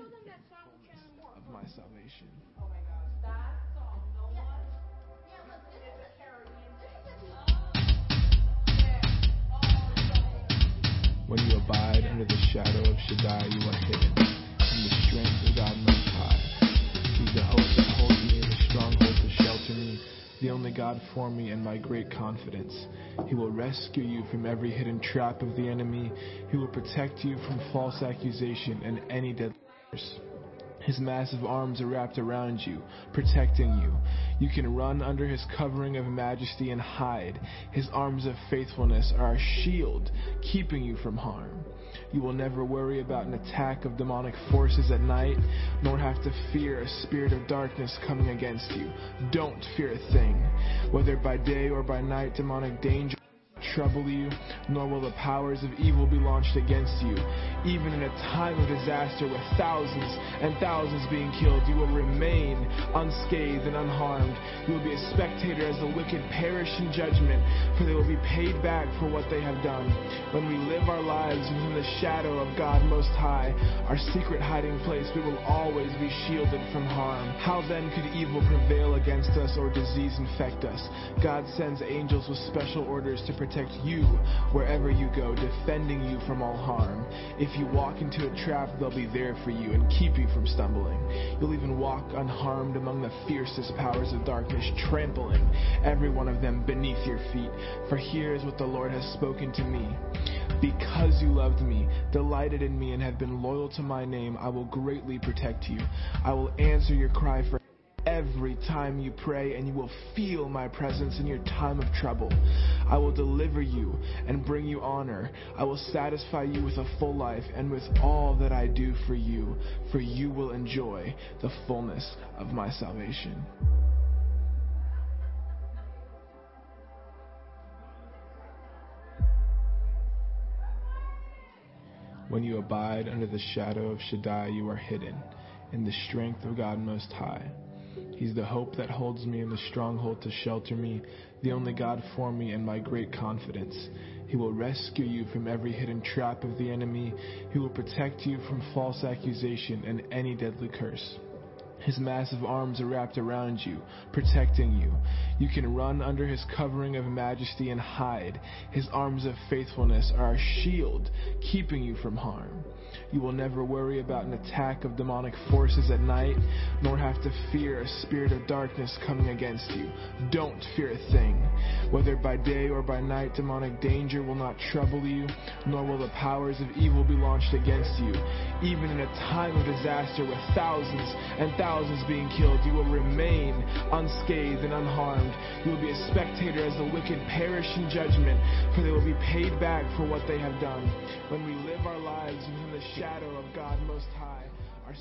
of my salvation. When you abide under the shadow of Shaddai, you are hidden in the strength of God Most High. He's the hope that holds me and the stronghold to shelter me, the only God for me and my great confidence. He will rescue you from every hidden trap of the enemy. He will protect you from false accusation and any deadly curse. His massive arms are wrapped around you, protecting you. You can run under his covering of majesty and hide. His arms of faithfulness are a shield, keeping you from harm. You will never worry about an attack of demonic forces at night, nor have to fear a spirit of darkness coming against you. Don't fear a thing. Whether by day or by night, demonic danger trouble you, nor will the powers of evil be launched against you. Even in a time of disaster with thousands and thousands being killed, you will remain unscathed and unharmed. You will be a spectator as the wicked perish in judgment, for they will be paid back for what they have done. When we live our lives within the shadow of God Most High, our secret hiding place, we will always be shielded from harm. How then could evil prevail against us or disease infect us? God sends angels with special orders to protect you wherever you go, defending you from all harm. If you walk into a trap, they'll be there for you and keep you from stumbling. You'll even walk unharmed among the fiercest powers of darkness, trampling every one of them beneath your feet. For here is what the Lord has spoken to me. Because you loved me, delighted in me, and have been loyal to my name, I will greatly protect you. I will answer your cry for every time you pray, and you will feel my presence in your time of trouble. I will deliver you and bring you honor. I will satisfy you with a full life and with all that I do for you, for you will enjoy the fullness of my salvation. When you abide under the shadow of Shaddai, you are hidden in the strength of God Most High. He's the hope that holds me and the stronghold to shelter me, the only God for me and my great confidence. He will rescue you from every hidden trap of the enemy. He will protect you from false accusation and any deadly curse. His massive arms are wrapped around you, protecting you. You can run under his covering of majesty and hide. His arms of faithfulness are a shield, keeping you from harm. You will never worry about an attack of demonic forces at night, nor have to fear a spirit of darkness coming against you. Don't fear a thing. Whether by day or by night, demonic danger will not trouble you, nor will the powers of evil be launched against you. Even in a time of disaster with thousands and thousands being killed, you will remain unscathed and unharmed. You will be a spectator as the wicked perish in judgment, for they will be paid back for what they have done. When we live shadow of God Most High, our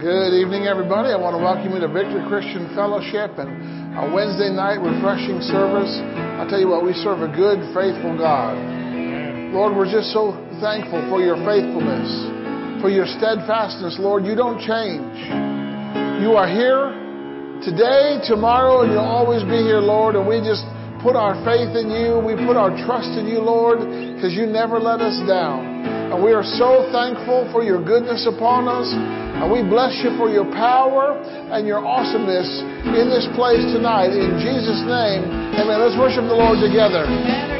Good evening, everybody. I want to welcome you to Victory Christian Fellowship and our Wednesday night refreshing service. I'll tell you what, we serve a good, faithful God. Lord, we're just so thankful for your faithfulness, for your steadfastness. Lord, you don't change. You are here today, tomorrow, and you'll always be here, Lord. And we just put our faith in you. We put our trust in you, Lord, because you never let us down. And we are so thankful for your goodness upon us. And we bless you for your power and your awesomeness in this place tonight. In Jesus' name, amen. Let's worship the Lord together.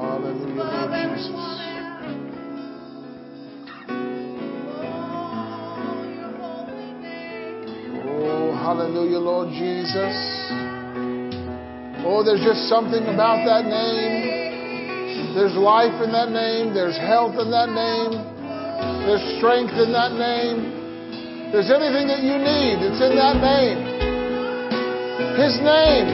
Oh. Oh, hallelujah, Lord Jesus. Oh, there's just something about that name. There's life in that name. There's health in that name. There's strength in that name. There's anything that you need. It's in that name. His name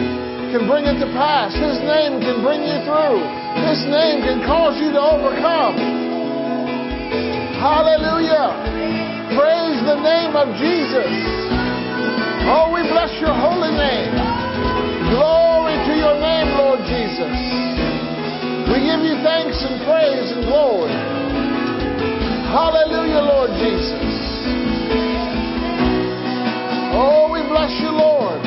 can bring it to pass. His name can bring you through. His name can cause you to overcome. Hallelujah. Praise the name of Jesus. Oh, we bless your holy name. Glory to your name, Lord Jesus. We give you thanks and praise and glory. Hallelujah, Lord Jesus. Oh, we bless you, Lord.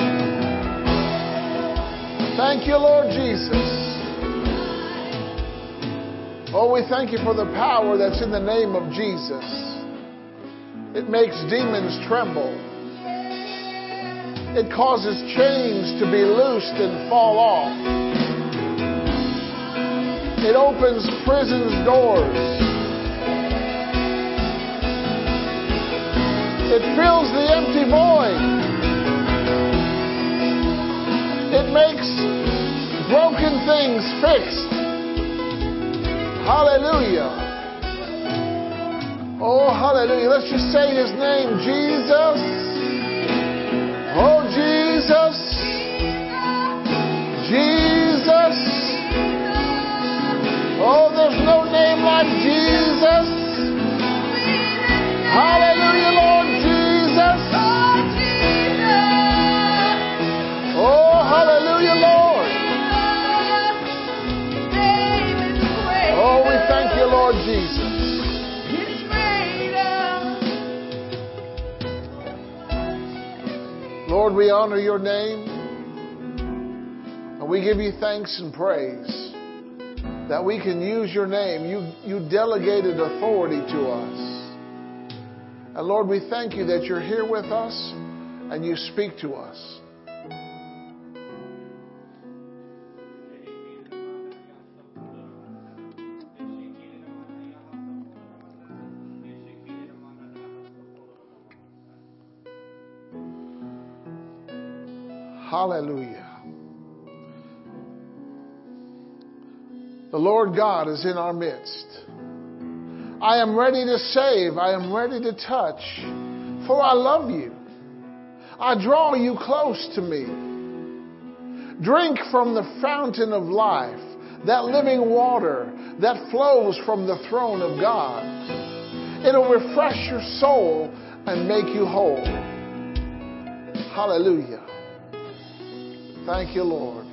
Thank you, Lord Jesus. Oh, we thank you for the power that's in the name of Jesus. It makes demons tremble. It causes chains to be loosed and fall off. It opens prison's doors. It fills the empty void. It makes broken things fixed. Hallelujah. Oh, hallelujah. Let's just say his name, Jesus. Oh, Jesus. Jesus. Oh, there's no name like Jesus. Hallelujah, Lord Lord, we honor your name. And we give you thanks and praise that we can use your name. You, you delegated authority to us. And Lord, we thank you that you're here with us and you speak to us. Hallelujah. The Lord God is in our midst. I am ready to save. I am ready to touch, for I love you. I draw you close to me. Drink from the fountain of life, that living water that flows from the throne of God. It'll refresh your soul and make you whole. Hallelujah. Thank you, Lord.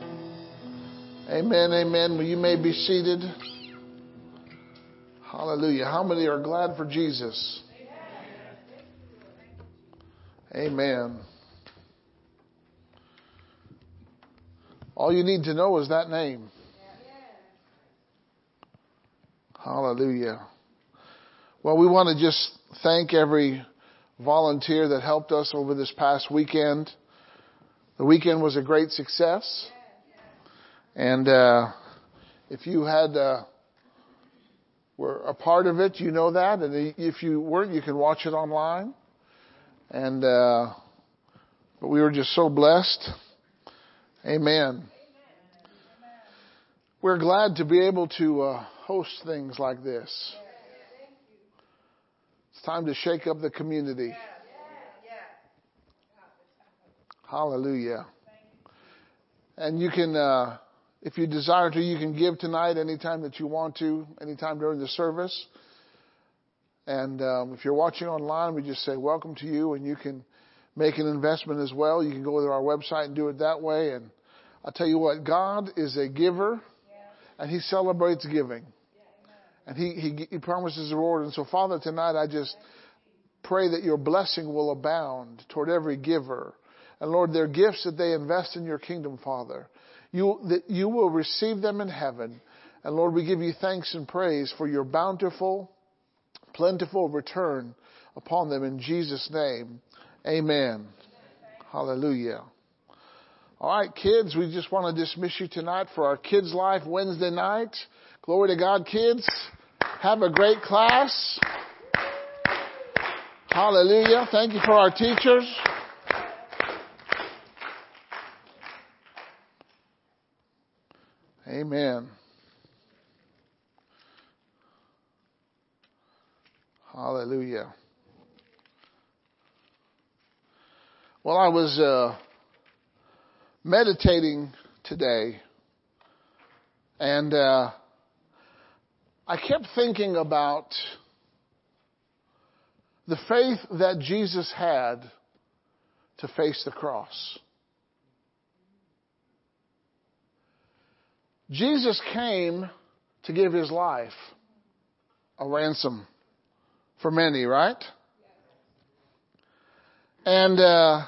Amen, amen. Well, you may be seated. Hallelujah. How many are glad for Jesus? Amen. All you need to know is that name. Hallelujah. Well, we want to just thank every volunteer that helped us over this past weekend. The weekend was a great success. And uh, if you had uh, were a part of it, you know that. And if you weren't, you can watch it online. And uh, but we were just so blessed. Amen. We're glad to be able to uh, host things like this. It's time to shake up the community. Hallelujah. And you can, uh, if you desire to, you can give tonight anytime that you want to, anytime during the service. And um, if you're watching online, we just say welcome to you, and you can make an investment as well. You can go to our website and do it that way. And I'll tell you what, God is a giver, and He celebrates giving. And he, he, he promises a reward. And so, Father, tonight I just pray that your blessing will abound toward every giver. And Lord, their gifts that they invest in your kingdom, Father, you, that you will receive them in heaven And Lord, we give you thanks and praise for your bountiful, plentiful return upon them in Jesus' name. Amen. Hallelujah. All right, kids, we just want to dismiss you tonight for our Kids Life Wednesday night. Glory to God, kids. Have a great class. Hallelujah. Thank you for our teachers. Amen. Hallelujah. Well, I was uh, meditating today, and uh, I kept thinking about the faith that Jesus had to face the cross. Jesus came to give his life a ransom for many, right? And uh,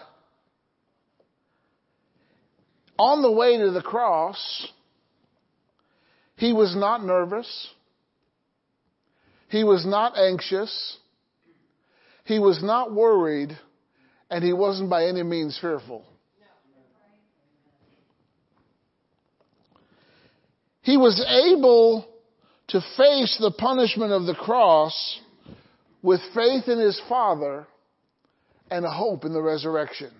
on the way to the cross, he was not nervous. He was not anxious. He was not worried. And he wasn't by any means fearful. He was able to face the punishment of the cross with faith in his Father and a hope in the resurrection.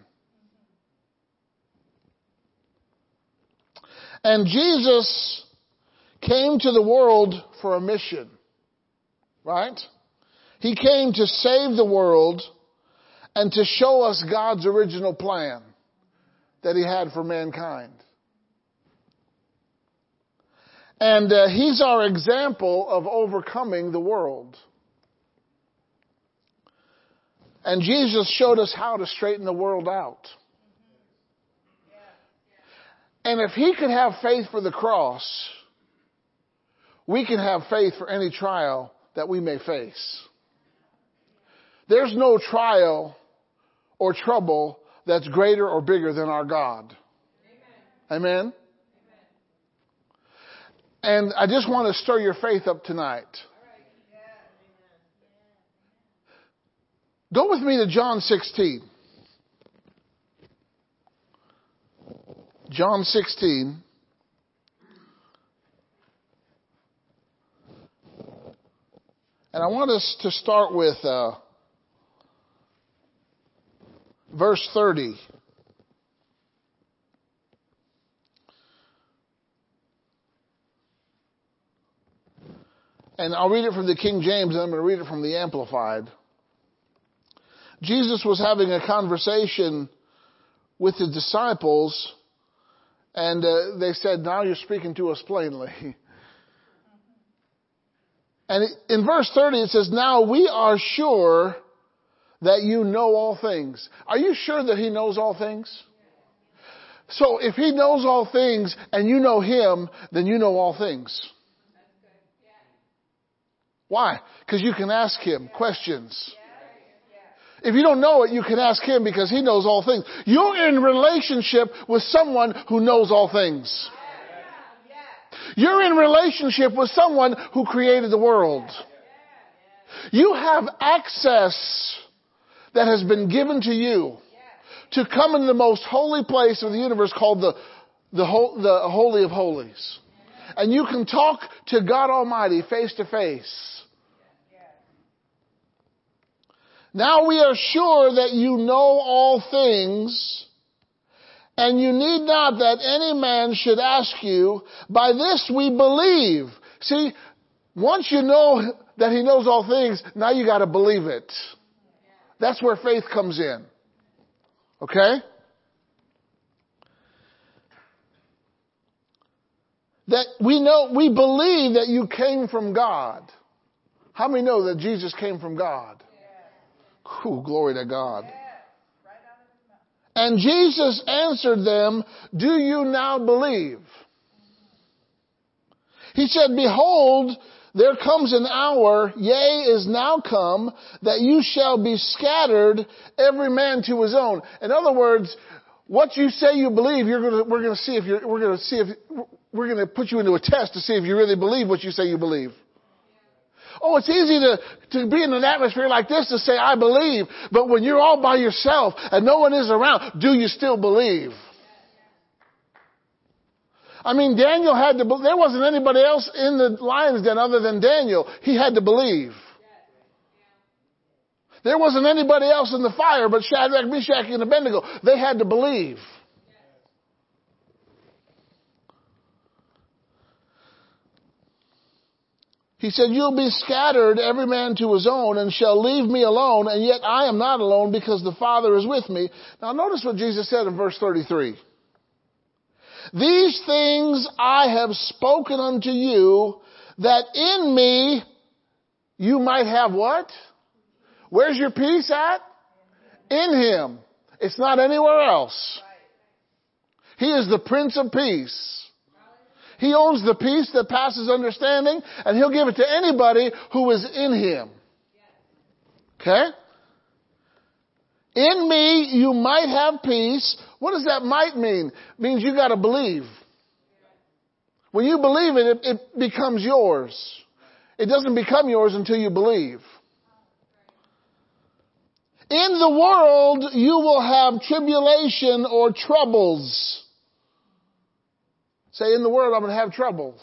And Jesus came to the world for a mission, right? He came to save the world and to show us God's original plan that he had for mankind. And uh, he's our example of overcoming the world. And Jesus showed us how to straighten the world out. And if he could have faith for the cross, we can have faith for any trial that we may face. There's no trial or trouble that's greater or bigger than our God. Amen. Amen? And I just want to stir your faith up tonight. Go with me to John 16. John 16. And I want us to start with uh, verse 30. And I'll read it from the King James and I'm going to read it from the Amplified. Jesus was having a conversation with the disciples and uh, they said, now you're speaking to us plainly. And in verse 30 it says, now we are sure that you know all things. Are you sure that he knows all things? So if he knows all things and you know him, then you know all things. Why? Because you can ask him questions. If you don't know it, you can ask him because he knows all things. You're in relationship with someone who knows all things. You're in relationship with someone who created the world. You have access that has been given to you to come in the most holy place of the universe called the, the, the Holy of Holies. And you can talk to God Almighty face to face. Now we are sure that you know all things, and you need not that any man should ask you. By this we believe. See, once you know that he knows all things, now you gotta believe it. That's where faith comes in. Okay? That we know, we believe that you came from God. How many know that Jesus came from God? Whew, glory to God. And Jesus answered them, Do you now believe? He said, Behold, there comes an hour, yea, is now come, that you shall be scattered, every man to his own. In other words, what you say you believe, gonna, we're going to see if you're, we're going to see if we're going to put you into a test to see if you really believe what you say you believe. Oh, it's easy to, to be in an atmosphere like this to say, I believe, but when you're all by yourself and no one is around, do you still believe? I mean, Daniel had to, there wasn't anybody else in the lion's den other than Daniel. He had to believe. There wasn't anybody else in the fire but Shadrach, Meshach, and Abednego. They had to believe. He said, You'll be scattered, every man to his own, and shall leave me alone, and yet I am not alone because the Father is with me. Now notice what Jesus said in verse 33. These things I have spoken unto you, that in me you might have what? Where's your peace at? In Him. It's not anywhere else. He is the Prince of Peace. He owns the peace that passes understanding, and He'll give it to anybody who is in Him. Okay? In me, you might have peace. What does that might mean? It means you gotta believe. When you believe it, it, it becomes yours. It doesn't become yours until you believe. In the world, you will have tribulation or troubles. Say, in the world, I'm going to have trouble.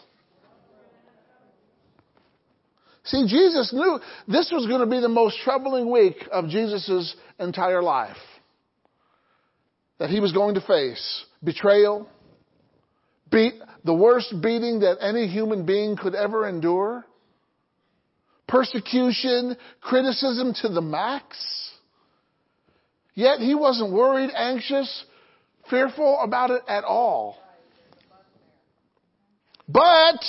See, Jesus knew this was going to be the most troubling week of Jesus' entire life. That he was going to face betrayal, beat, the worst beating that any human being could ever endure, persecution, criticism to the max. Yet he wasn't worried, anxious, fearful about it at all. But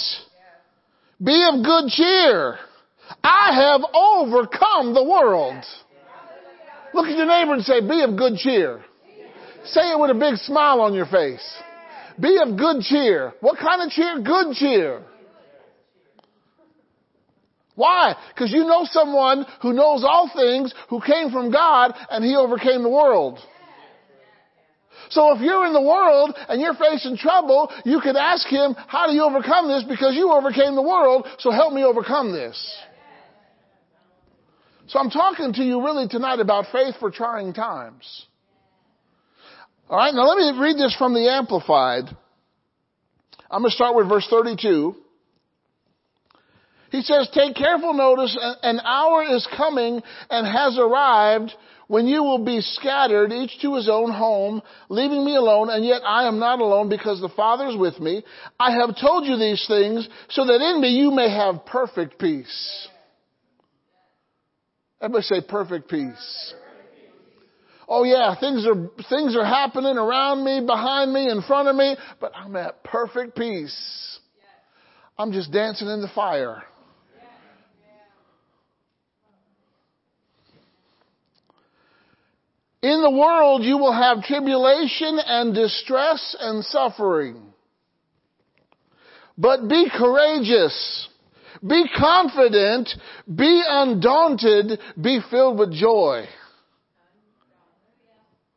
be of good cheer. I have overcome the world. Look at your neighbor and say, be of good cheer. Say it with a big smile on your face. Be of good cheer. What kind of cheer? Good cheer. Why? Because you know someone who knows all things, who came from God, and he overcame the world. So if you're in the world and you're facing trouble, you can ask him, how do you overcome this? Because you overcame the world, so help me overcome this. So I'm talking to you really tonight about faith for trying times. Alright, now let me read this from the Amplified. I'm going to start with verse 32. He says, take careful notice, an hour is coming and has arrived when you will be scattered, each to his own home, leaving me alone, and yet I am not alone because the Father is with me. I have told you these things so that in me you may have perfect peace. Everybody say perfect peace. Oh yeah, things are, things are happening around me, behind me, in front of me, but I'm at perfect peace. I'm just dancing in the fire. In the world you will have tribulation and distress and suffering. But be courageous. Be confident. Be undaunted. Be filled with joy.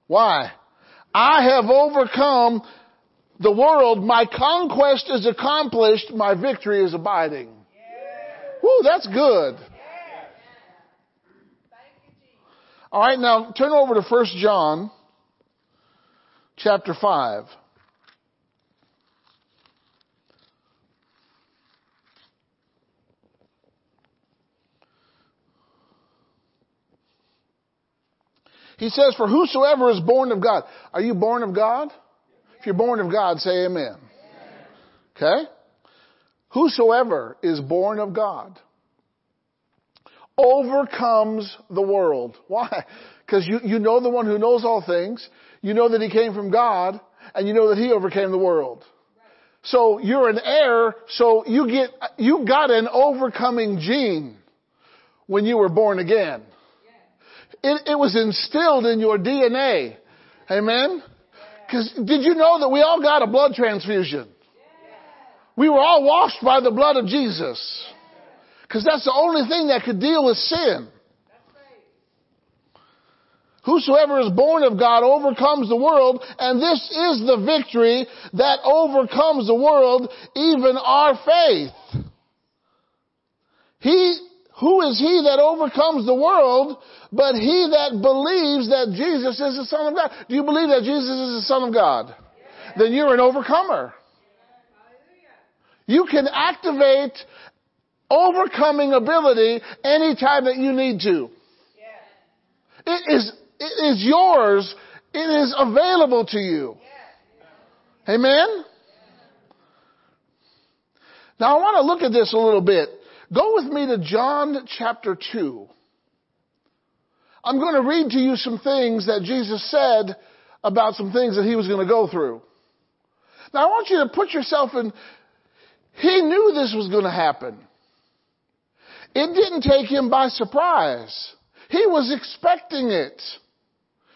Why? I have overcome the world. My conquest is accomplished. My victory is abiding. Woo, that's good. All right, now turn over to 1 John chapter 5. He says, For whosoever is born of God. Are you born of God? If you're born of God, say amen. Okay? Whosoever is born of God overcomes the world. Why? Because you, you know the one who knows all things, you know that he came from God, and you know that he overcame the world. So you're an heir, so you get, you got an overcoming gene when you were born again. It, it was instilled in your DNA. Amen? Because did you know that we all got a blood transfusion? We were all washed by the blood of Jesus. Because that's the only thing that could deal with sin. Whosoever is born of God overcomes the world, and this is the victory that overcomes the world, even our faith. He, who is he that overcomes the world, but he that believes that Jesus is the Son of God? Do you believe that Jesus is the Son of God? Then you're an overcomer. You can activate overcoming ability anytime that you need to. It is, it is yours. It is available to you. Amen? Now I want to look at this a little bit. Go with me to John chapter 2. I'm going to read to you some things that Jesus said about some things that he was going to go through. Now I want you to put yourself in, he knew this was going to happen. It didn't take him by surprise. He was expecting it.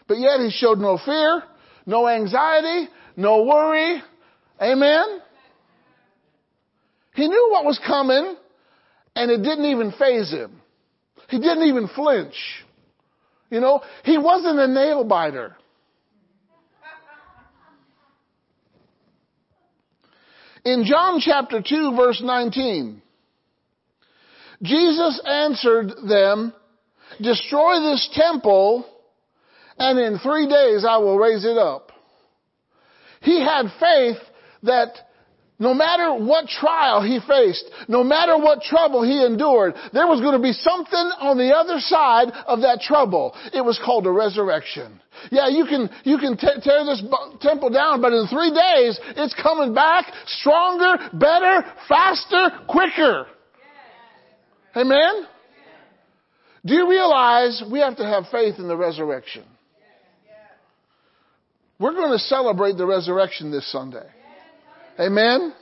But yet he showed no fear, no anxiety, no worry. Amen? He knew what was coming and it didn't even faze him. He didn't even flinch. You know, he wasn't a nail biter. In John chapter 2 verse 19, Jesus answered them, destroy this temple and in three days I will raise it up. He had faith that no matter what trial he faced, no matter what trouble he endured, there was going to be something on the other side of that trouble. It was called a resurrection. Yeah, you can, you can t- tear this b- temple down, but in three days, it's coming back stronger, better, faster, quicker. Amen? Do you realize we have to have faith in the resurrection? We're going to celebrate the resurrection this Sunday. Amen?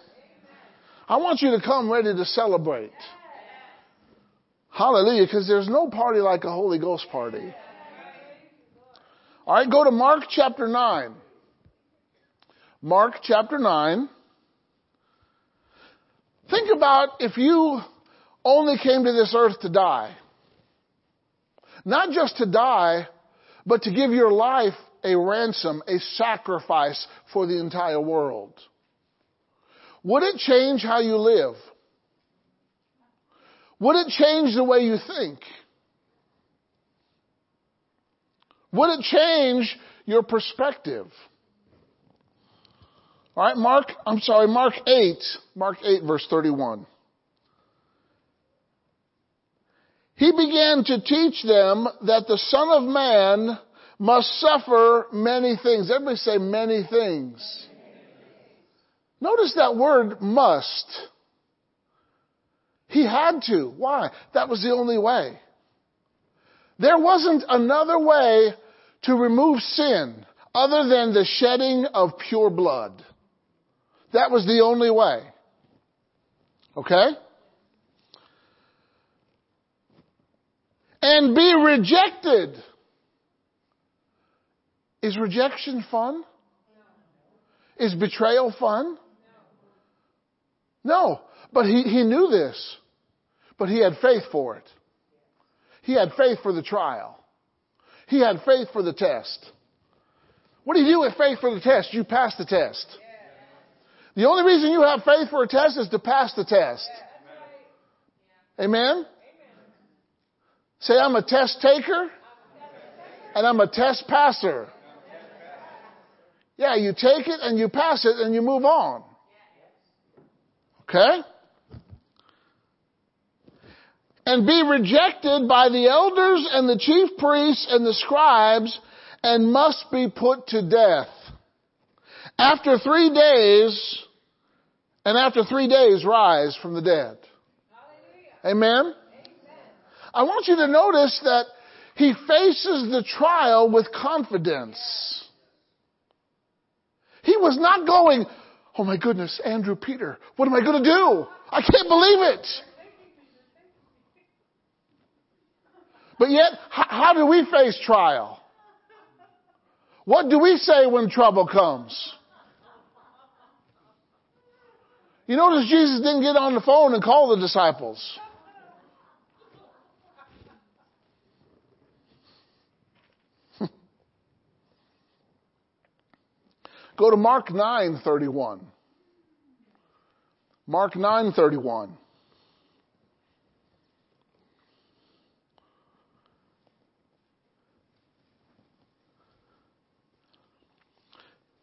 I want you to come ready to celebrate. Hallelujah, because there's no party like a Holy Ghost party. All right, go to Mark chapter 9. Mark chapter 9. Think about if you only came to this earth to die. Not just to die, but to give your life a ransom, a sacrifice for the entire world. Would it change how you live? Would it change the way you think? Would it change your perspective? All right, Mark, I'm sorry, Mark 8, Mark 8 verse 31. He began to teach them that the Son of Man must suffer many things. Everybody say many things. Notice that word must. He had to. Why? That was the only way. There wasn't another way to remove sin other than the shedding of pure blood. That was the only way. Okay? And be rejected. Is rejection fun? Is betrayal fun? No. But he, he knew this. But he had faith for it. He had faith for the trial. He had faith for the test. What do you do with faith for the test? You pass the test. The only reason you have faith for a test is to pass the test. Amen? Say, I'm a test taker and I'm a test passer. Yeah, you take it and you pass it and you move on. Okay? And be rejected by the elders and the chief priests and the scribes and must be put to death. After three days, and after three days rise from the dead. Amen? I want you to notice that he faces the trial with confidence. He was not going, Oh my goodness, Andrew Peter, what am I going to do? I can't believe it. But yet, how do we face trial? What do we say when trouble comes? You notice Jesus didn't get on the phone and call the disciples. Go to Mark 9:31. Mark 9:31.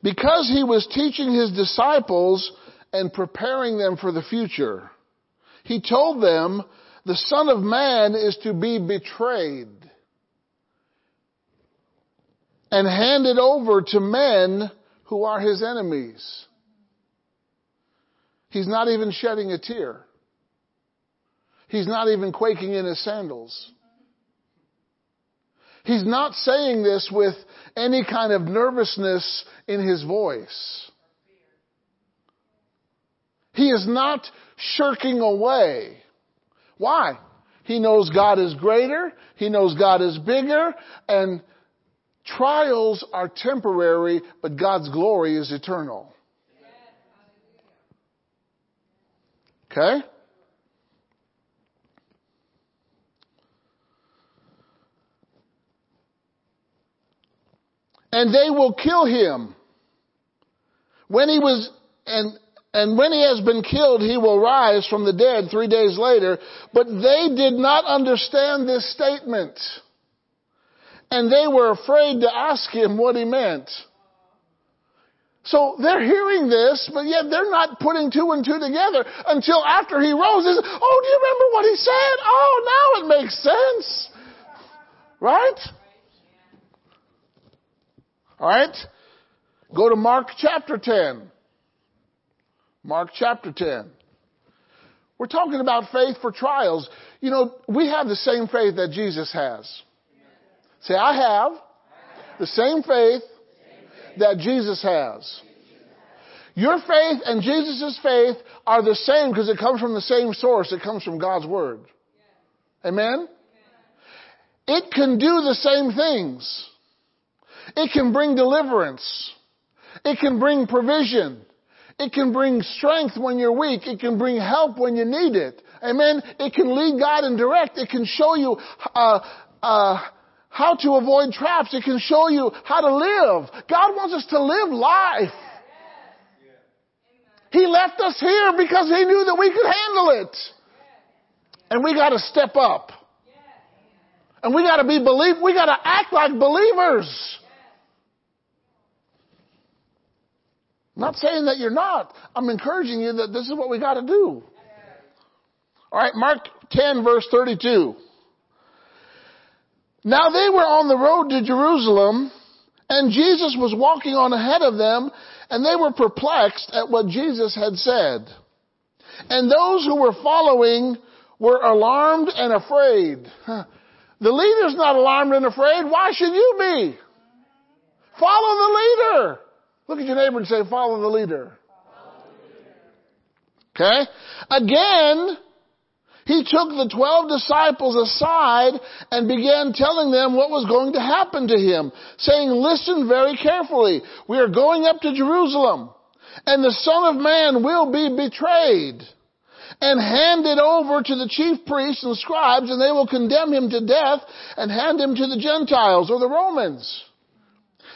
Because he was teaching his disciples and preparing them for the future, he told them, the Son of Man is to be betrayed and handed over to men who are his enemies. He's not even shedding a tear. He's not even quaking in his sandals. He's not saying this with any kind of nervousness in his voice. He is not shirking away. Why? He knows God is greater. He knows God is bigger and trials are temporary, but God's glory is eternal. Okay? and they will kill him. When he was, and, and when he has been killed, he will rise from the dead three days later. But they did not understand this statement. And they were afraid to ask him what he meant. So they're hearing this, but yet they're not putting two and two together until after he rose. Oh, do you remember what he said? Oh, now it makes sense. Right? Alright? Go to Mark chapter 10. Mark chapter 10. We're talking about faith for trials. You know, we have the same faith that Jesus has. Say, I have the same faith that Jesus has. Your faith and Jesus' faith are the same because it comes from the same source. It comes from God's Word. Amen? It can do the same things. It can bring deliverance. It can bring provision. It can bring strength when you're weak. It can bring help when you need it. Amen. It can lead God and direct. It can show you uh, uh, how to avoid traps. It can show you how to live. God wants us to live life. He left us here because He knew that we could handle it. And we got to step up. And we got to be believe. We got to act like believers. Not saying that you're not. I'm encouraging you that this is what we got to do. All right, Mark 10 verse 32. Now they were on the road to Jerusalem and Jesus was walking on ahead of them and they were perplexed at what Jesus had said. And those who were following were alarmed and afraid. The leader's not alarmed and afraid. Why should you be? Follow the leader. Look at your neighbor and say, follow the leader. Okay? Again, he took the twelve disciples aside and began telling them what was going to happen to him, saying, listen very carefully. We are going up to Jerusalem and the son of man will be betrayed and handed over to the chief priests and scribes and they will condemn him to death and hand him to the Gentiles or the Romans.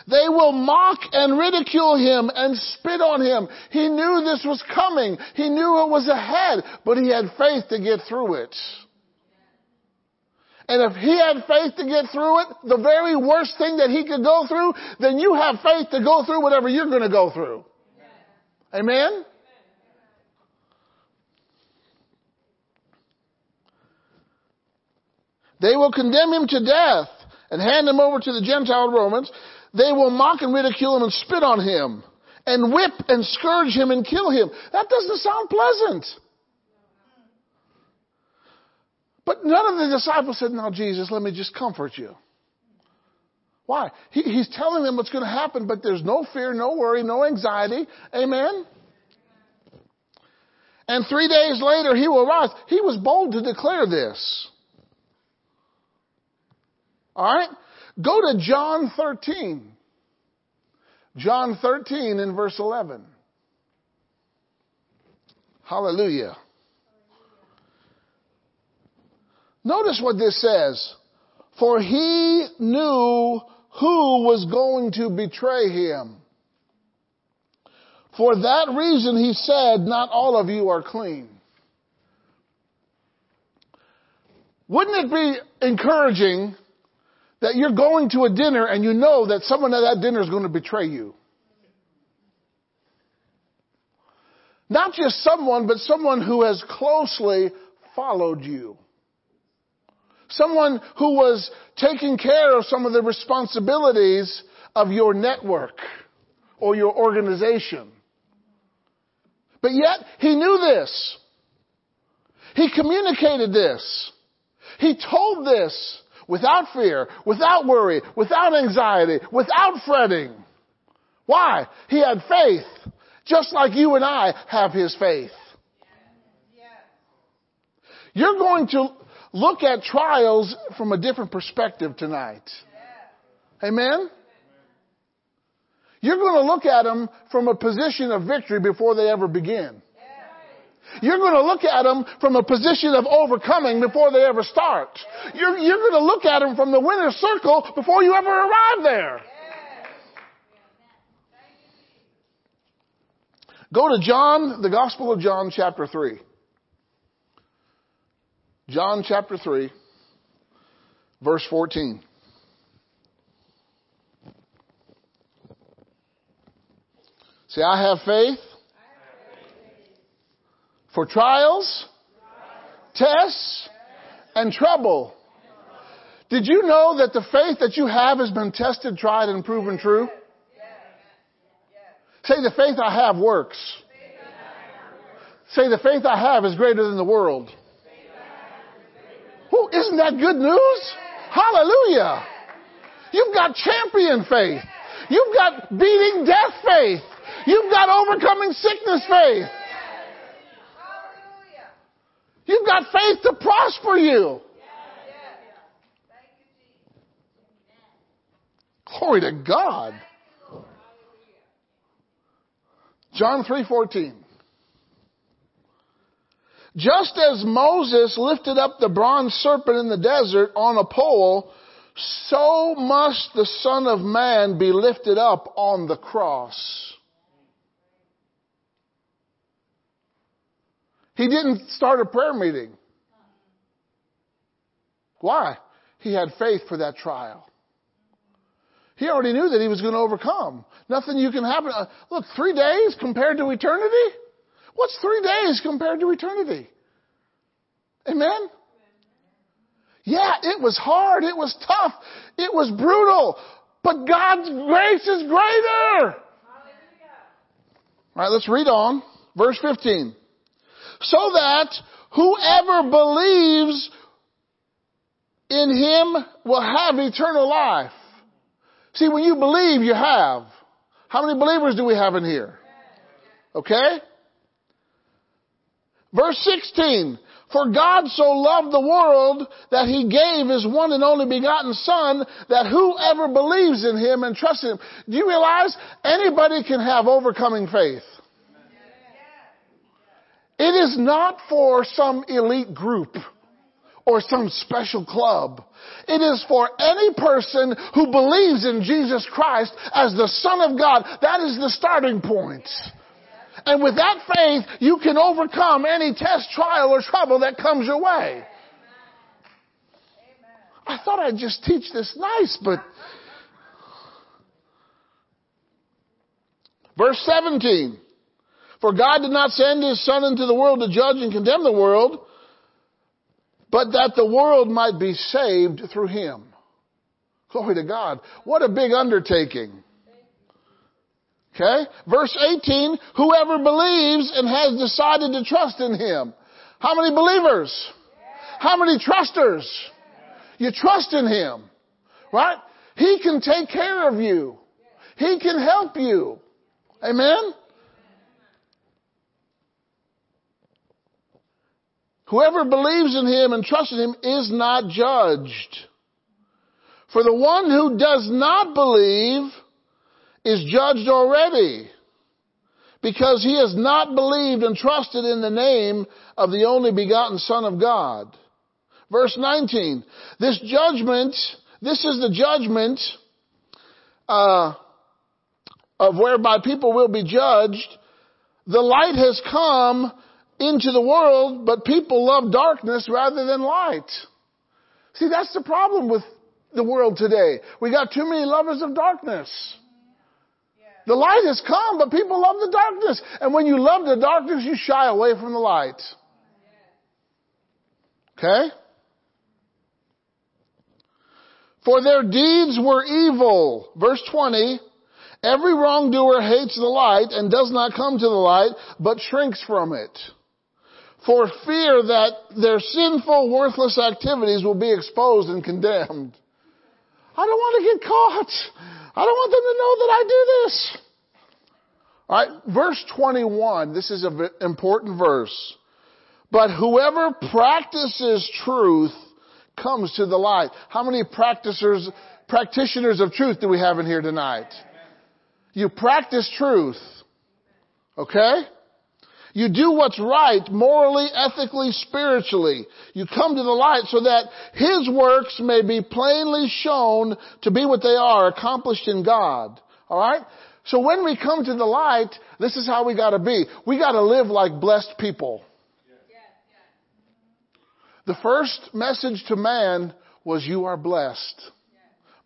They will mock and ridicule him and spit on him. He knew this was coming. He knew it was ahead, but he had faith to get through it. And if he had faith to get through it, the very worst thing that he could go through, then you have faith to go through whatever you're going to go through. Amen? They will condemn him to death and hand him over to the Gentile Romans. They will mock and ridicule him and spit on him and whip and scourge him and kill him. That doesn't sound pleasant. But none of the disciples said, now Jesus, let me just comfort you. Why? He, he's telling them what's going to happen, but there's no fear, no worry, no anxiety. Amen? And three days later, he will rise. He was bold to declare this. Alright? Go to John 13. John 13 in verse 11. Hallelujah. Notice what this says. For he knew who was going to betray him. For that reason, he said, not all of you are clean. Wouldn't it be encouraging that you're going to a dinner and you know that someone at that dinner is going to betray you? Not just someone, but someone who has closely followed you. Someone who was taking care of some of the responsibilities of your network or your organization. But yet, he knew this. He communicated this. He told this without fear, without worry, without anxiety, without fretting. Why? He had faith, just like you and I have his faith. You're going to look at trials from a different perspective tonight. Amen? You're going to look at them from a position of victory before they ever begin. You're going to look at them from a position of overcoming before they ever start. You're, you're going to look at them from the winner's circle before you ever arrive there. Go to John, the Gospel of John, chapter 3. John chapter 3, verse 14. See, I have faith for trials, tests, and trouble. Did you know that the faith that you have has been tested, tried, and proven true? Say, the faith I have works. Say, the faith I have is greater than the world. Isn't that good news? Hallelujah. You've got champion faith. You've got beating death faith. You've got overcoming sickness faith. You've got faith to prosper you. Glory to God. John 3:14 Just as Moses lifted up the bronze serpent in the desert on a pole, so must the Son of Man be lifted up on the cross. He didn't start a prayer meeting. Why? He had faith for that trial. He already knew that he was going to overcome. Nothing you can happen. Uh, look, three days compared to eternity? What's three days compared to eternity? Amen? Yeah, it was hard. It was tough. It was brutal. But God's grace is greater. All right, let's read on. Verse 15 so that whoever believes in him will have eternal life. See, when you believe, you have. How many believers do we have in here? Okay? Verse 16. For God so loved the world that he gave his one and only begotten son that whoever believes in him and trusts him. Do you realize anybody can have overcoming faith? It is not for some elite group or some special club. It is for any person who believes in Jesus Christ as the Son of God. That is the starting point. And with that faith, you can overcome any test, trial, or trouble that comes your way. I thought I'd just teach this nice, but. Verse 17. For God did not send his son into the world to judge and condemn the world, but that the world might be saved through him. Glory to God. What a big undertaking. Okay? Verse 18, whoever believes and has decided to trust in him. How many believers? How many trusters? You trust in him. Right? He can take care of you. He can help you. Amen? Whoever believes in him and trusts in him is not judged. For the one who does not believe is judged already because he has not believed and trusted in the name of the only begotten Son of God. Verse 19. This judgment, this is the judgment uh, of whereby people will be judged the light has come into the world, but people love darkness rather than light. See, that's the problem with the world today. We got too many lovers of darkness. The light has come, but people love the darkness. And when you love the darkness, you shy away from the light. Okay? For their deeds were evil. Verse 20. Every wrongdoer hates the light and does not come to the light, but shrinks from it. For fear that their sinful, worthless activities will be exposed and condemned. I don't want to get caught. I don't want them to know that I do this. Alright, verse 21, this is an important verse. But whoever practices truth comes to the light. How many practitioners, practitioners of truth do we have in here tonight? You practice truth. Okay? You do what's right morally, ethically, spiritually. You come to the light so that His works may be plainly shown to be what they are, accomplished in God. Alright? So when we come to the light, this is how we gotta be. We gotta live like blessed people. The first message to man was you are blessed.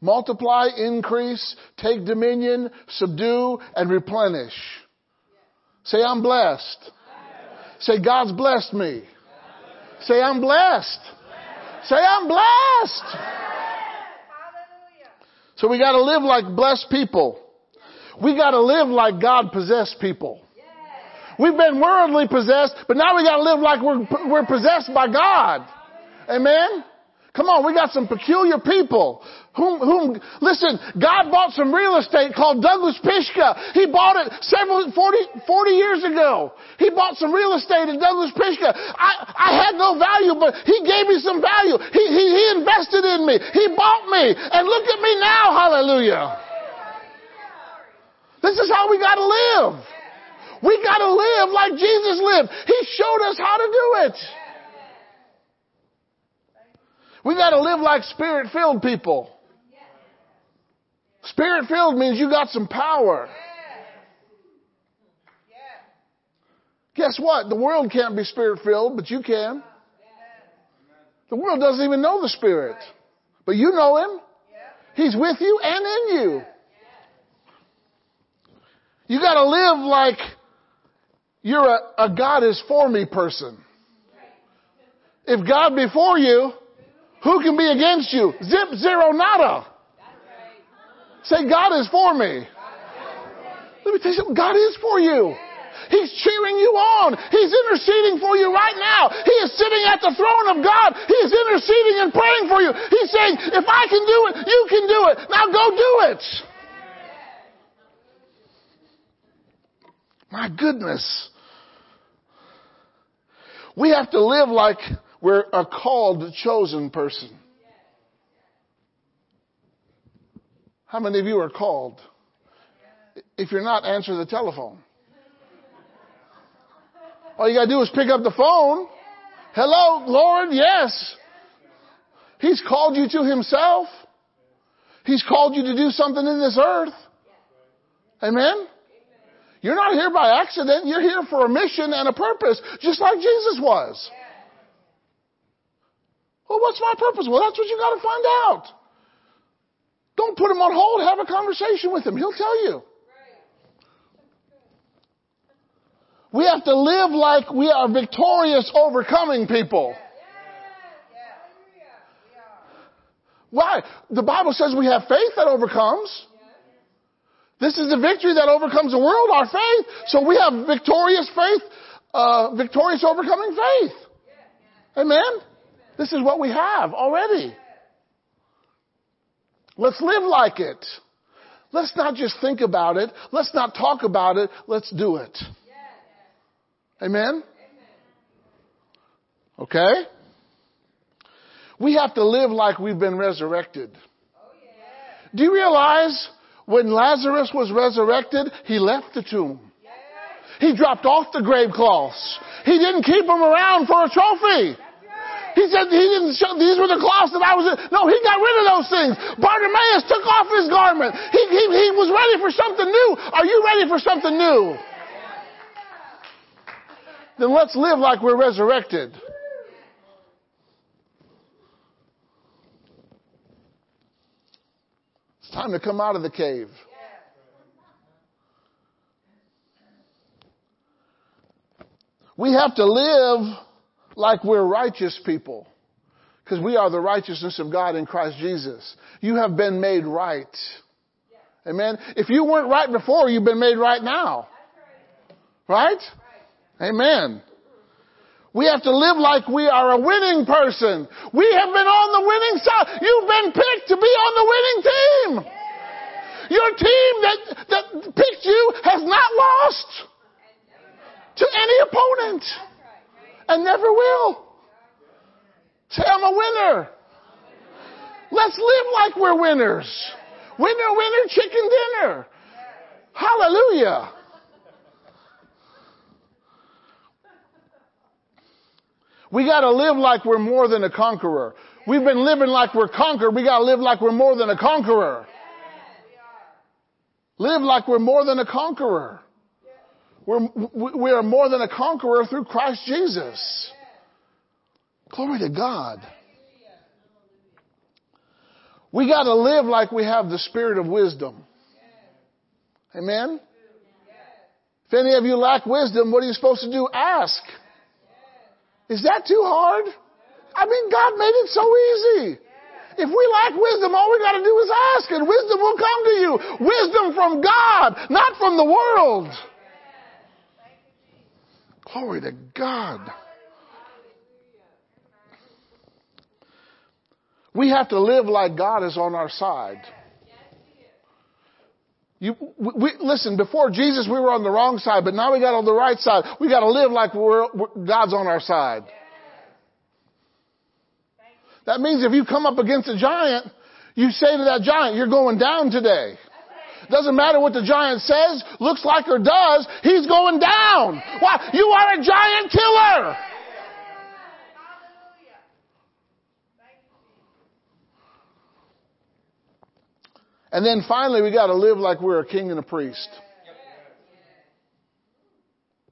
Multiply, increase, take dominion, subdue, and replenish. Say, I'm blessed. Say, God's blessed me. Say, I'm blessed. Say, I'm blessed. So we gotta live like blessed people. We gotta live like God possessed people. We've been worldly possessed, but now we gotta live like we're, we're possessed by God. Amen? Come on, we got some peculiar people. Whom, whom, listen, God bought some real estate called Douglas Pishka. He bought it several, 40, 40 years ago. He bought some real estate in Douglas Pishka. I, I had no value, but he gave me some value. He, he, he invested in me. He bought me. And look at me now, hallelujah. This is how we gotta live. We gotta live like Jesus lived. He showed us how to do it. We gotta live like spirit filled people. Spirit filled means you got some power. Guess what? The world can't be spirit filled, but you can. The world doesn't even know the Spirit. But you know Him. He's with you and in you. You gotta live like you're a, a God is for me person. If God be for you, who can be against you? Zip, zero, nada. Say, God is for me. Let me tell you something. God is for you. He's cheering you on. He's interceding for you right now. He is sitting at the throne of God. He is interceding and praying for you. He's saying, if I can do it, you can do it. Now go do it. My goodness. We have to live like we're a called, chosen person. How many of you are called? If you're not, answer the telephone. All you gotta do is pick up the phone. Hello, Lord, yes. He's called you to Himself. He's called you to do something in this earth. Amen? You're not here by accident. You're here for a mission and a purpose, just like Jesus was. Well, what's my purpose? Well, that's what you gotta find out. Don't put him on hold. Have a conversation with him. He'll tell you. We have to live like we are victorious, overcoming people. Why? The Bible says we have faith that overcomes. This is the victory that overcomes the world, our faith. So we have victorious faith, uh, victorious overcoming faith. Amen? This is what we have already. Let's live like it. Let's not just think about it. Let's not talk about it. Let's do it. Amen? Okay? We have to live like we've been resurrected. Oh, do you realize when Lazarus was resurrected, he left the tomb? He dropped off the grave cloths. He didn't keep them around for a trophy. He said he didn't show, these were the cloths that I was in. No, he got rid of those things. Bartimaeus took off his garment. He, he, he was ready for something new. Are you ready for something new? then let's live like we're resurrected. It's time to come out of the cave. We have to live like we're righteous people because we are the righteousness of God in Christ Jesus. You have been made right. Amen. If you weren't right before, you've been made right now. Right? Amen. We have to live like we are a winning person. We have been on the winning side. You've been picked to be on the winning team. Your team that, that picked you has not lost to any opponent and never will. Say, I'm a winner. Let's live like we're winners. Winner, winner, chicken dinner. Hallelujah. We gotta live like we're more than a conqueror. We've been living like we're conquered. We gotta live like we're more than a conqueror. Live like we're more than a conqueror. We're, we are more than a conqueror through Christ Jesus. Glory to God. We got to live like we have the spirit of wisdom. Amen? If any of you lack wisdom, what are you supposed to do? Ask. Is that too hard? I mean, God made it so easy. If we lack wisdom, all we got to do is ask and wisdom will come to you. Wisdom from God, not from the world. Glory to God. We have to live like God is on our side. You, we, listen, before Jesus we were on the wrong side, but now we got on the right side. We got to live like we're, God's on our side. That means if you come up against a giant, you say to that giant, you're going down today. Doesn't matter what the giant says, looks like, or does, he's going down. Why? You are a giant killer. And then finally, we got to live like we're a king and a priest.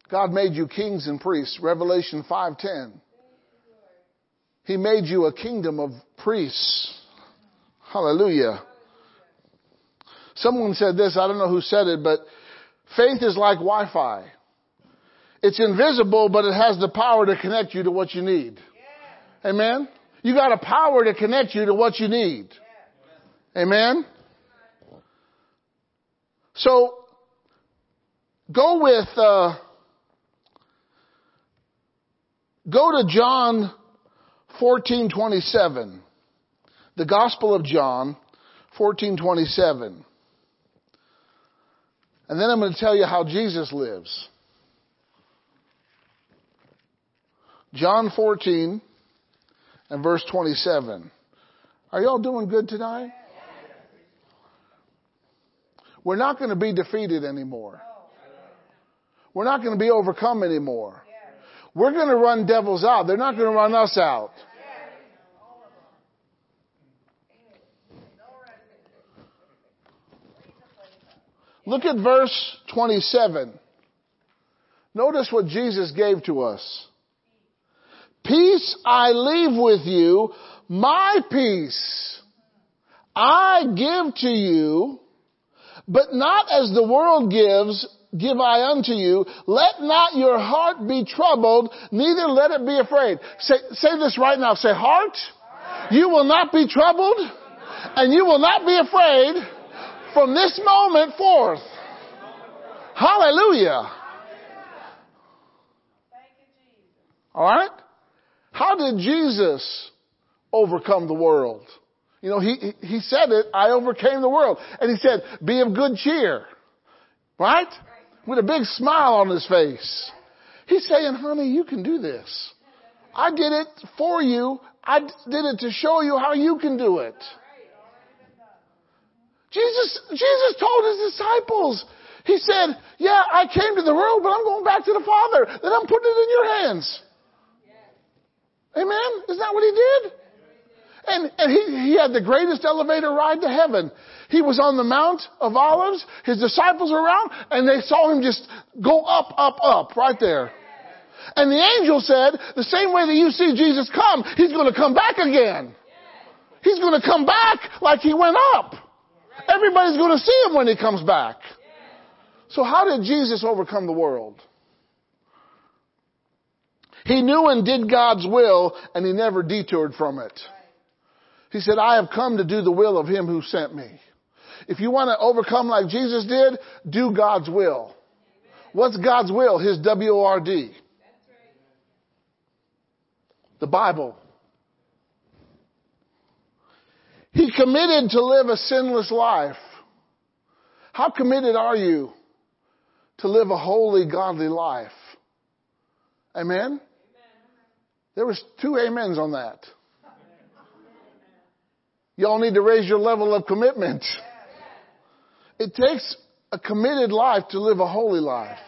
God made you kings and priests. Revelation 5:10. He made you a kingdom of priests. Hallelujah. Someone said this, I don't know who said it, but faith is like Wi-Fi. It's invisible, but it has the power to connect you to what you need. Amen? You got a power to connect you to what you need. Amen? So, go with, uh, go to John 1427. The Gospel of John 1427. And then I'm going to tell you how Jesus lives. John 14 and verse 27. Are y'all doing good tonight? We're not going to be defeated anymore. We're not going to be overcome anymore. We're going to run devils out. They're not going to run us out. Look at verse 27. Notice what Jesus gave to us. Peace I leave with you, my peace I give to you, but not as the world gives, give I unto you. Let not your heart be troubled, neither let it be afraid. Say, say this right now. Say, heart, you will not be troubled, and you will not be afraid from this moment forth. Hallelujah. All right? How did Jesus overcome the world? You know, he, he said it, I overcame the world. And he said, be of good cheer. Right? With a big smile on his face. He's saying, honey, you can do this. I did it for you. I did it to show you how you can do it. Jesus, Jesus told his disciples, he said, yeah, I came to the world, but I'm going back to the Father. Then I'm putting it in your hands. Amen? Isn't that what he did? And, and he, he had the greatest elevator ride to heaven. He was on the Mount of Olives. His disciples were around and they saw him just go up, up, up right there. And the angel said, the same way that you see Jesus come, he's going to come back again. He's going to come back like he went up. Everybody's going to see him when he comes back. So how did Jesus overcome the world? He knew and did God's will and he never detoured from it. He said, I have come to do the will of him who sent me. If you want to overcome like Jesus did, do God's will. What's God's will? His W-O-R-D. The Bible. He committed to live a sinless life. How committed are you to live a holy, godly life? Amen? There was two amens on that. Y'all need to raise your level of commitment. It takes a committed life to live a holy life.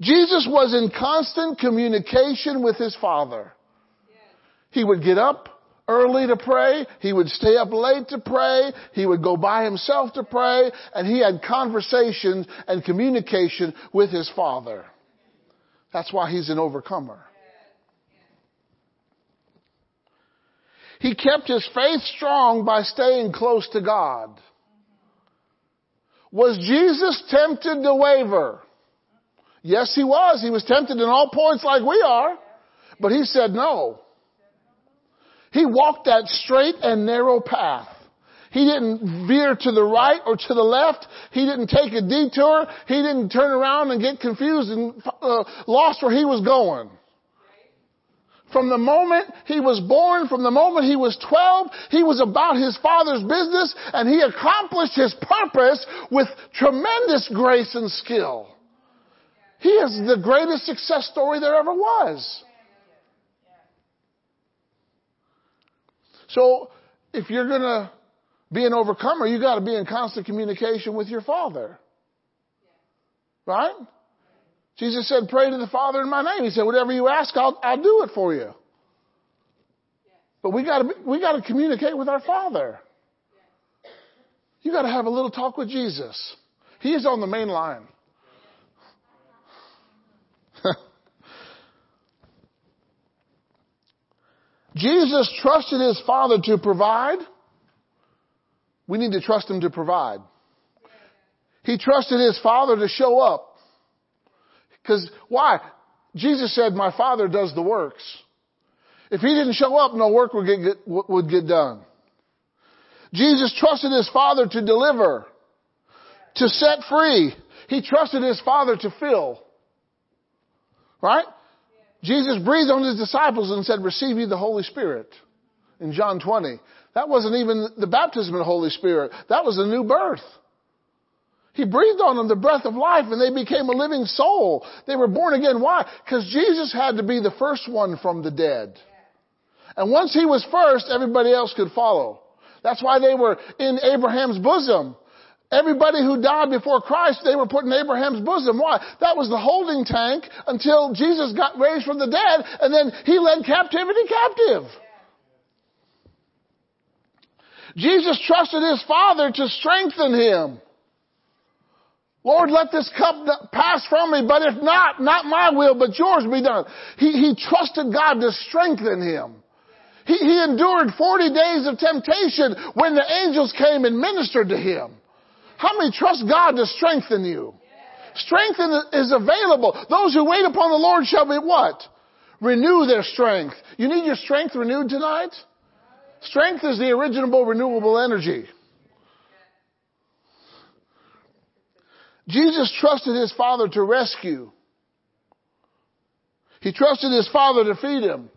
Jesus was in constant communication with his Father. He would get up early to pray. He would stay up late to pray. He would go by himself to pray. And he had conversations and communication with his Father. That's why he's an overcomer. He kept his faith strong by staying close to God. Was Jesus tempted to waver? Yes, he was. He was tempted in all points like we are. But he said no. He walked that straight and narrow path. He didn't veer to the right or to the left. He didn't take a detour. He didn't turn around and get confused and uh, lost where he was going. From the moment he was born, from the moment he was 12, he was about his father's business and he accomplished his purpose with tremendous grace and skill. He is the greatest success story there ever was. So, if you're gonna be an overcomer, you gotta be in constant communication with your Father. Right? Jesus said, pray to the Father in my name. He said, whatever you ask, I'll, I'll do it for you. But we gotta, we gotta communicate with our Father. You gotta have a little talk with Jesus. He is on the main line. Jesus trusted his Father to provide. We need to trust him to provide. He trusted his Father to show up. Because why? Jesus said, my Father does the works. If he didn't show up, no work would get, would get done. Jesus trusted his Father to deliver, to set free. He trusted his Father to fill. Right? Jesus breathed on his disciples and said, receive ye the Holy Spirit in John 20. That wasn't even the baptism of the Holy Spirit. That was a new birth. He breathed on them the breath of life and they became a living soul. They were born again. Why? Because Jesus had to be the first one from the dead. And once he was first, everybody else could follow. That's why they were in Abraham's bosom. Everybody who died before Christ, they were put in Abraham's bosom. Why? That was the holding tank until Jesus got raised from the dead and then he led captivity captive. Jesus trusted his Father to strengthen him. Lord, let this cup pass from me, but if not, not my will, but yours be done. He, he trusted God to strengthen him. He, he endured 40 days of temptation when the angels came and ministered to him. How many trust God to strengthen you? Strength is available. Those who wait upon the Lord shall be what? Renew their strength. You need your strength renewed tonight? Strength is the original renewable energy. Jesus trusted his father to rescue. He trusted his father to feed him.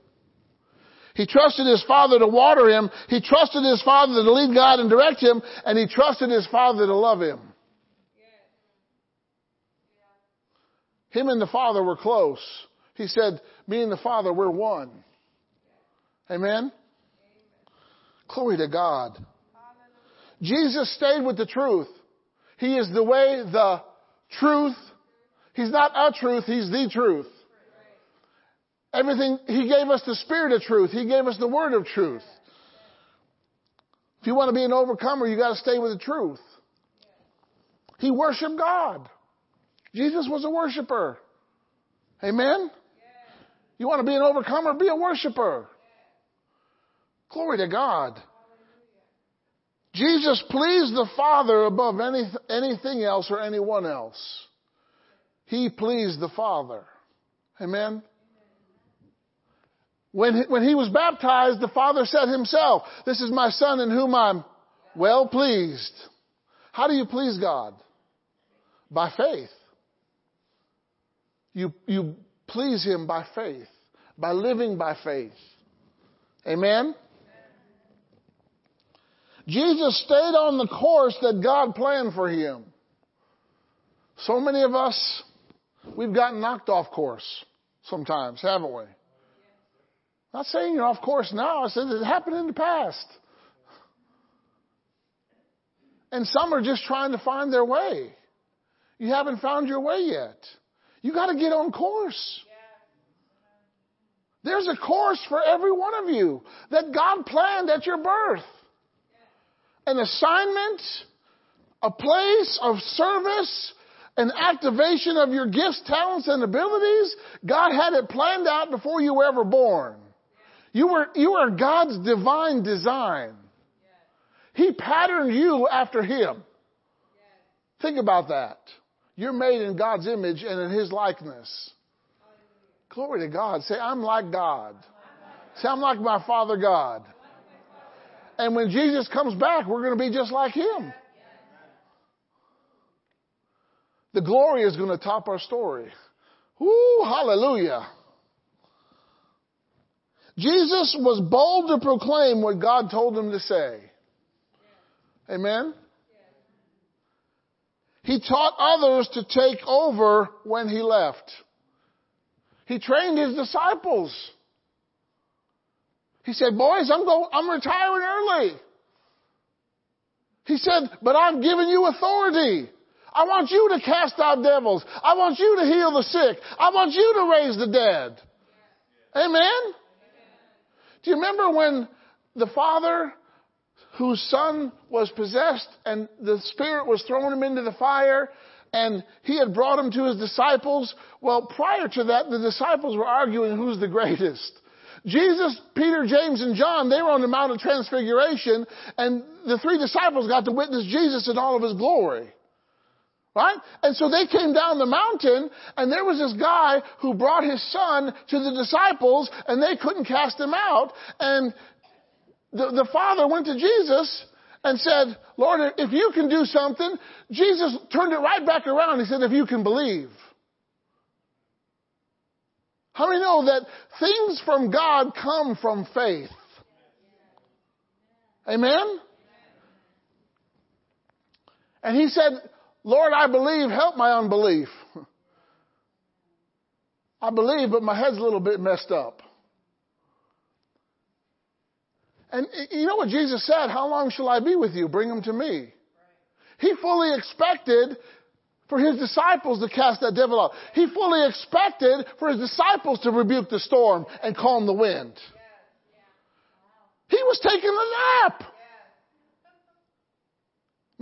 He trusted his father to water him. He trusted his father to lead God and direct him. And he trusted his father to love him. Him and the father were close. He said, me and the father, we're one. Amen? Glory to God. Jesus stayed with the truth. He is the way, the truth. He's not a truth, He's the truth. Everything, He gave us the Spirit of truth. He gave us the Word of truth. If you want to be an overcomer, you got to stay with the truth. He worshiped God. Jesus was a worshiper. Amen? You want to be an overcomer? Be a worshiper. Glory to God. Jesus pleased the Father above any, anything else or anyone else. He pleased the Father. Amen? When, when he was baptized, the Father said himself, This is my Son in whom I'm well pleased. How do you please God? By faith. You, you please Him by faith, by living by faith. Amen? Jesus stayed on the course that God planned for him. So many of us, we've gotten knocked off course sometimes, haven't we? Not saying you're off course now. I said it happened in the past. And some are just trying to find their way. You haven't found your way yet. You got to get on course. There's a course for every one of you that God planned at your birth. An assignment, a place of service, an activation of your gifts, talents, and abilities. God had it planned out before you were ever born. You were, you were God's divine design. He patterned you after Him. Think about that. You're made in God's image and in His likeness. Glory to God. Say, I'm like God. Say, I'm like my Father God. And when Jesus comes back, we're going to be just like Him. The glory is going to top our story. Woo, hallelujah. Jesus was bold to proclaim what God told him to say. Amen? He taught others to take over when he left. He trained his disciples. He said, boys, I'm going, I'm retiring early. He said, but I've given you authority. I want you to cast out devils. I want you to heal the sick. I want you to raise the dead. Amen? Do you remember when the father whose son was possessed and the spirit was throwing him into the fire and he had brought him to his disciples? Well, prior to that, the disciples were arguing who's the greatest. Jesus, Peter, James, and John, they were on the Mount of Transfiguration, and the three disciples got to witness Jesus in all of his glory. Right? And so they came down the mountain, and there was this guy who brought his son to the disciples, and they couldn't cast him out. And the, the father went to Jesus and said, Lord, if you can do something, Jesus turned it right back around. He said, if you can believe. How many know that things from God come from faith? Amen? And he said, Lord, I believe, help my unbelief. I believe, but my head's a little bit messed up. And you know what Jesus said? How long shall I be with you? Bring them to me. He fully expected for his disciples to cast that devil out. He fully expected for his disciples to rebuke the storm and calm the wind. He was taking a nap.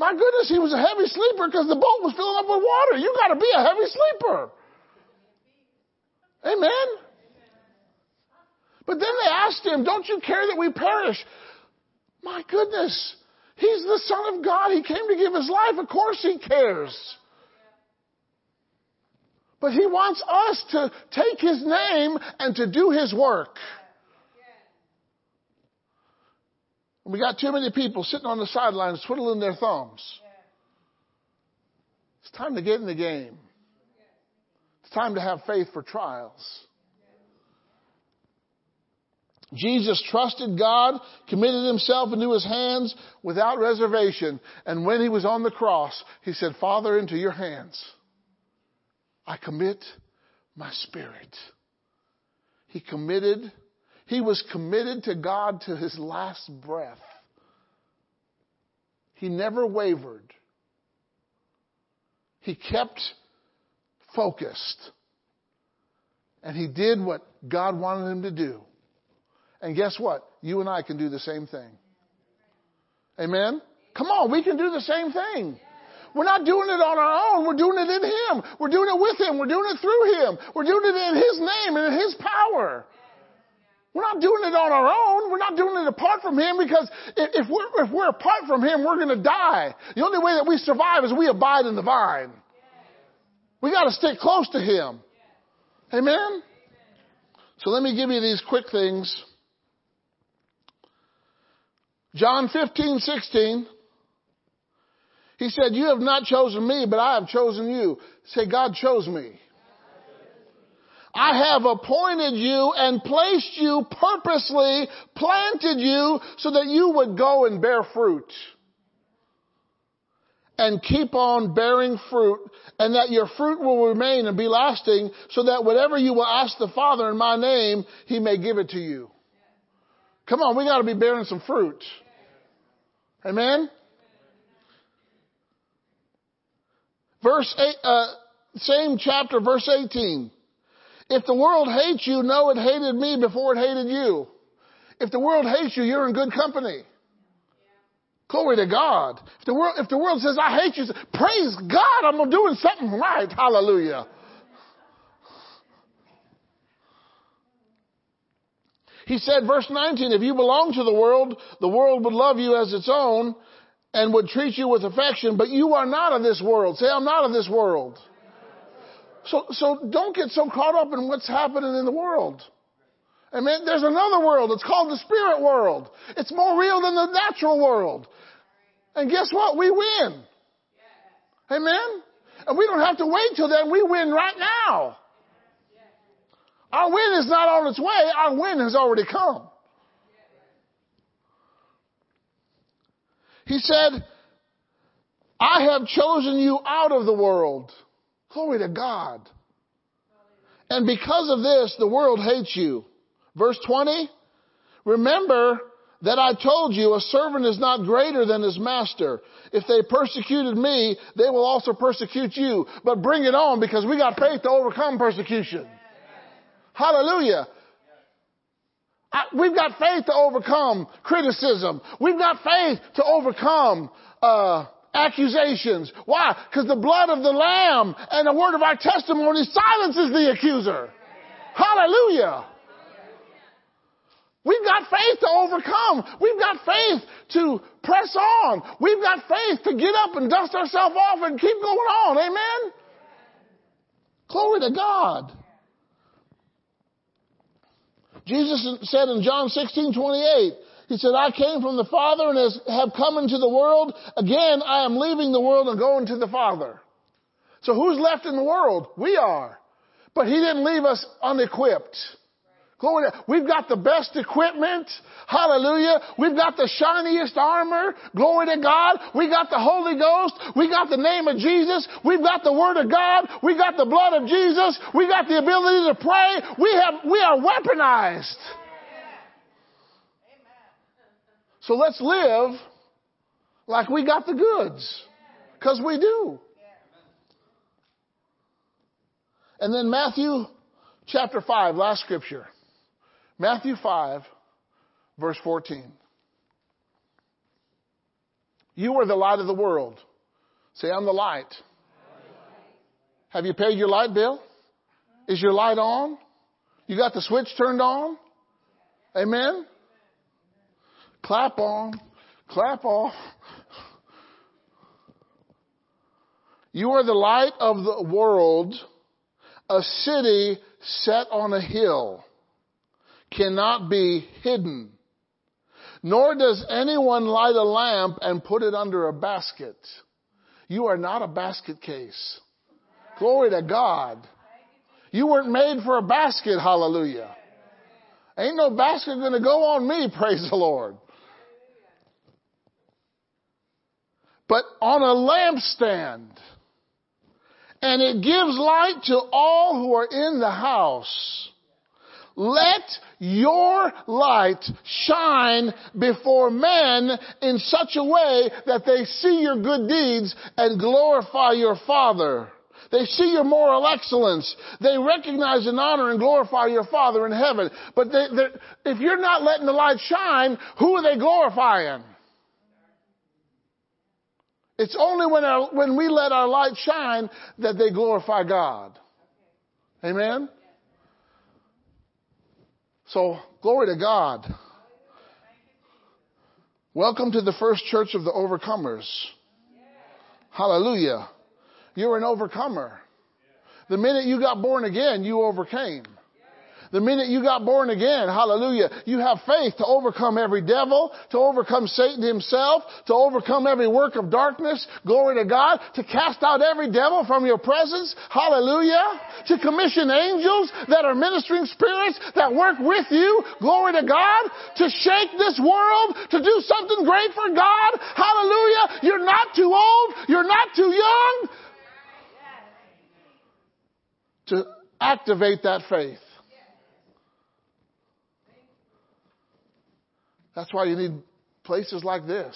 My goodness, he was a heavy sleeper because the boat was filling up with water. You got to be a heavy sleeper. Amen. But then they asked him, Don't you care that we perish? My goodness, he's the Son of God. He came to give his life. Of course he cares. But he wants us to take his name and to do his work. We got too many people sitting on the sidelines twiddling their thumbs. It's time to get in the game. It's time to have faith for trials. Jesus trusted God, committed himself into his hands without reservation. And when he was on the cross, he said, Father, into your hands, I commit my spirit. He committed he was committed to God to his last breath. He never wavered. He kept focused. And he did what God wanted him to do. And guess what? You and I can do the same thing. Amen? Come on, we can do the same thing. We're not doing it on our own. We're doing it in Him. We're doing it with Him. We're doing it through Him. We're doing it in His name and in His power. We're not doing it on our own. We're not doing it apart from Him because if we're, if we're apart from Him, we're going to die. The only way that we survive is we abide in the vine. We got to stick close to Him. Amen? So let me give you these quick things. John 15, 16. He said, You have not chosen me, but I have chosen you. Say, God chose me. I have appointed you and placed you purposely, planted you so that you would go and bear fruit. And keep on bearing fruit and that your fruit will remain and be lasting so that whatever you will ask the Father in my name, He may give it to you. Come on, we gotta be bearing some fruit. Amen? Verse 8, uh, same chapter, verse 18. If the world hates you, know it hated me before it hated you. If the world hates you, you're in good company. Glory to God. If the world, if the world says, I hate you, praise God, I'm doing something right. Hallelujah. He said, verse 19, if you belong to the world, the world would love you as its own and would treat you with affection, but you are not of this world. Say, I'm not of this world. So, so don't get so caught up in what's happening in the world. Amen. There's another world. It's called the spirit world. It's more real than the natural world. And guess what? We win. Amen. And we don't have to wait till then. We win right now. Our win is not on its way. Our win has already come. He said, I have chosen you out of the world. Glory to God. And because of this, the world hates you. Verse 20, remember that I told you a servant is not greater than his master. If they persecuted me, they will also persecute you. But bring it on because we got faith to overcome persecution. Hallelujah. I, we've got faith to overcome criticism. We've got faith to overcome uh, accusations. Why? Because the blood of the Lamb and the word of our testimony silences the accuser. Hallelujah. We've got faith to overcome. We've got faith to press on. We've got faith to get up and dust ourselves off and keep going on. Amen? Glory to God. Jesus said in John 16, 28, He said, I came from the Father and has, have come into the world. Again, I am leaving the world and going to the Father. So who's left in the world? We are. But He didn't leave us unequipped. Glory to, we've got the best equipment. Hallelujah. We've got the shiniest armor. Glory to God. We got the Holy Ghost. We got the name of Jesus. We've got the Word of God. We got the blood of Jesus. We got the ability to pray. We have, we are weaponized. So let's live like we got the goods. Cause we do. And then Matthew chapter 5, last scripture. Matthew 5, verse 14. You are the light of the world. Say, I'm the light. Have you paid your light bill? Is your light on? You got the switch turned on? Amen? Clap on. Clap off. You are the light of the world, a city set on a hill cannot be hidden. Nor does anyone light a lamp and put it under a basket. You are not a basket case. Glory to God. You weren't made for a basket, hallelujah. Ain't no basket gonna go on me, praise the Lord. But on a lampstand. And it gives light to all who are in the house. Let your light shine before men in such a way that they see your good deeds and glorify your Father. They see your moral excellence. They recognize and honor and glorify your Father in heaven. But they, if you're not letting the light shine, who are they glorifying? It's only when, our, when we let our light shine that they glorify God. Amen? So, glory to God. Welcome to the first church of the overcomers. Hallelujah. You're an overcomer. The minute you got born again, you overcame. The minute you got born again, hallelujah, you have faith to overcome every devil, to overcome Satan himself, to overcome every work of darkness, glory to God, to cast out every devil from your presence, hallelujah, to commission angels that are ministering spirits that work with you, glory to God, to shake this world, to do something great for God, hallelujah. You're not too old, you're not too young to activate that faith. That's why you need places like this.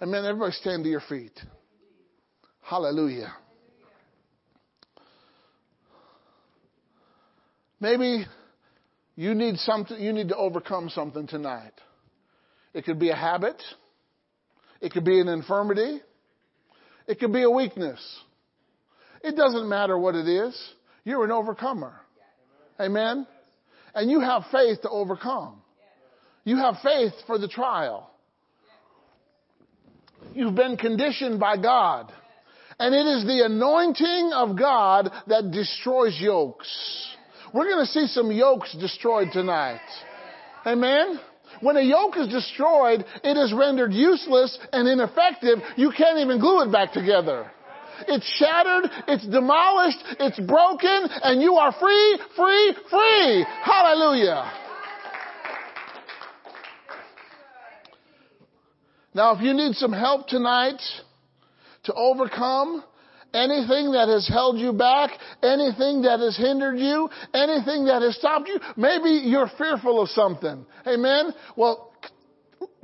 And man, everybody stand to your feet. Hallelujah. Maybe you need something, you need to overcome something tonight. It could be a habit. It could be an infirmity. It could be a weakness. It doesn't matter what it is. You're an overcomer. Amen. And you have faith to overcome. You have faith for the trial. You've been conditioned by God. And it is the anointing of God that destroys yokes. We're going to see some yokes destroyed tonight. Amen? When a yoke is destroyed, it is rendered useless and ineffective. You can't even glue it back together. It's shattered, it's demolished, it's broken, and you are free, free, free. Hallelujah. Now, if you need some help tonight to overcome anything that has held you back, anything that has hindered you, anything that has stopped you, maybe you're fearful of something. Amen? Well,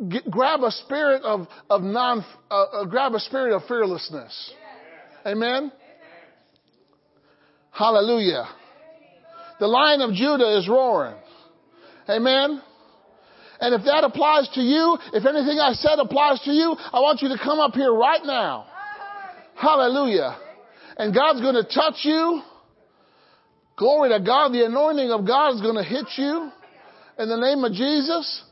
g- grab a spirit of, of non, uh, uh, grab a spirit of fearlessness. Amen? Hallelujah. The lion of Judah is roaring. Amen? And if that applies to you, if anything I said applies to you, I want you to come up here right now. Hallelujah. And God's going to touch you. Glory to God. The anointing of God is going to hit you in the name of Jesus.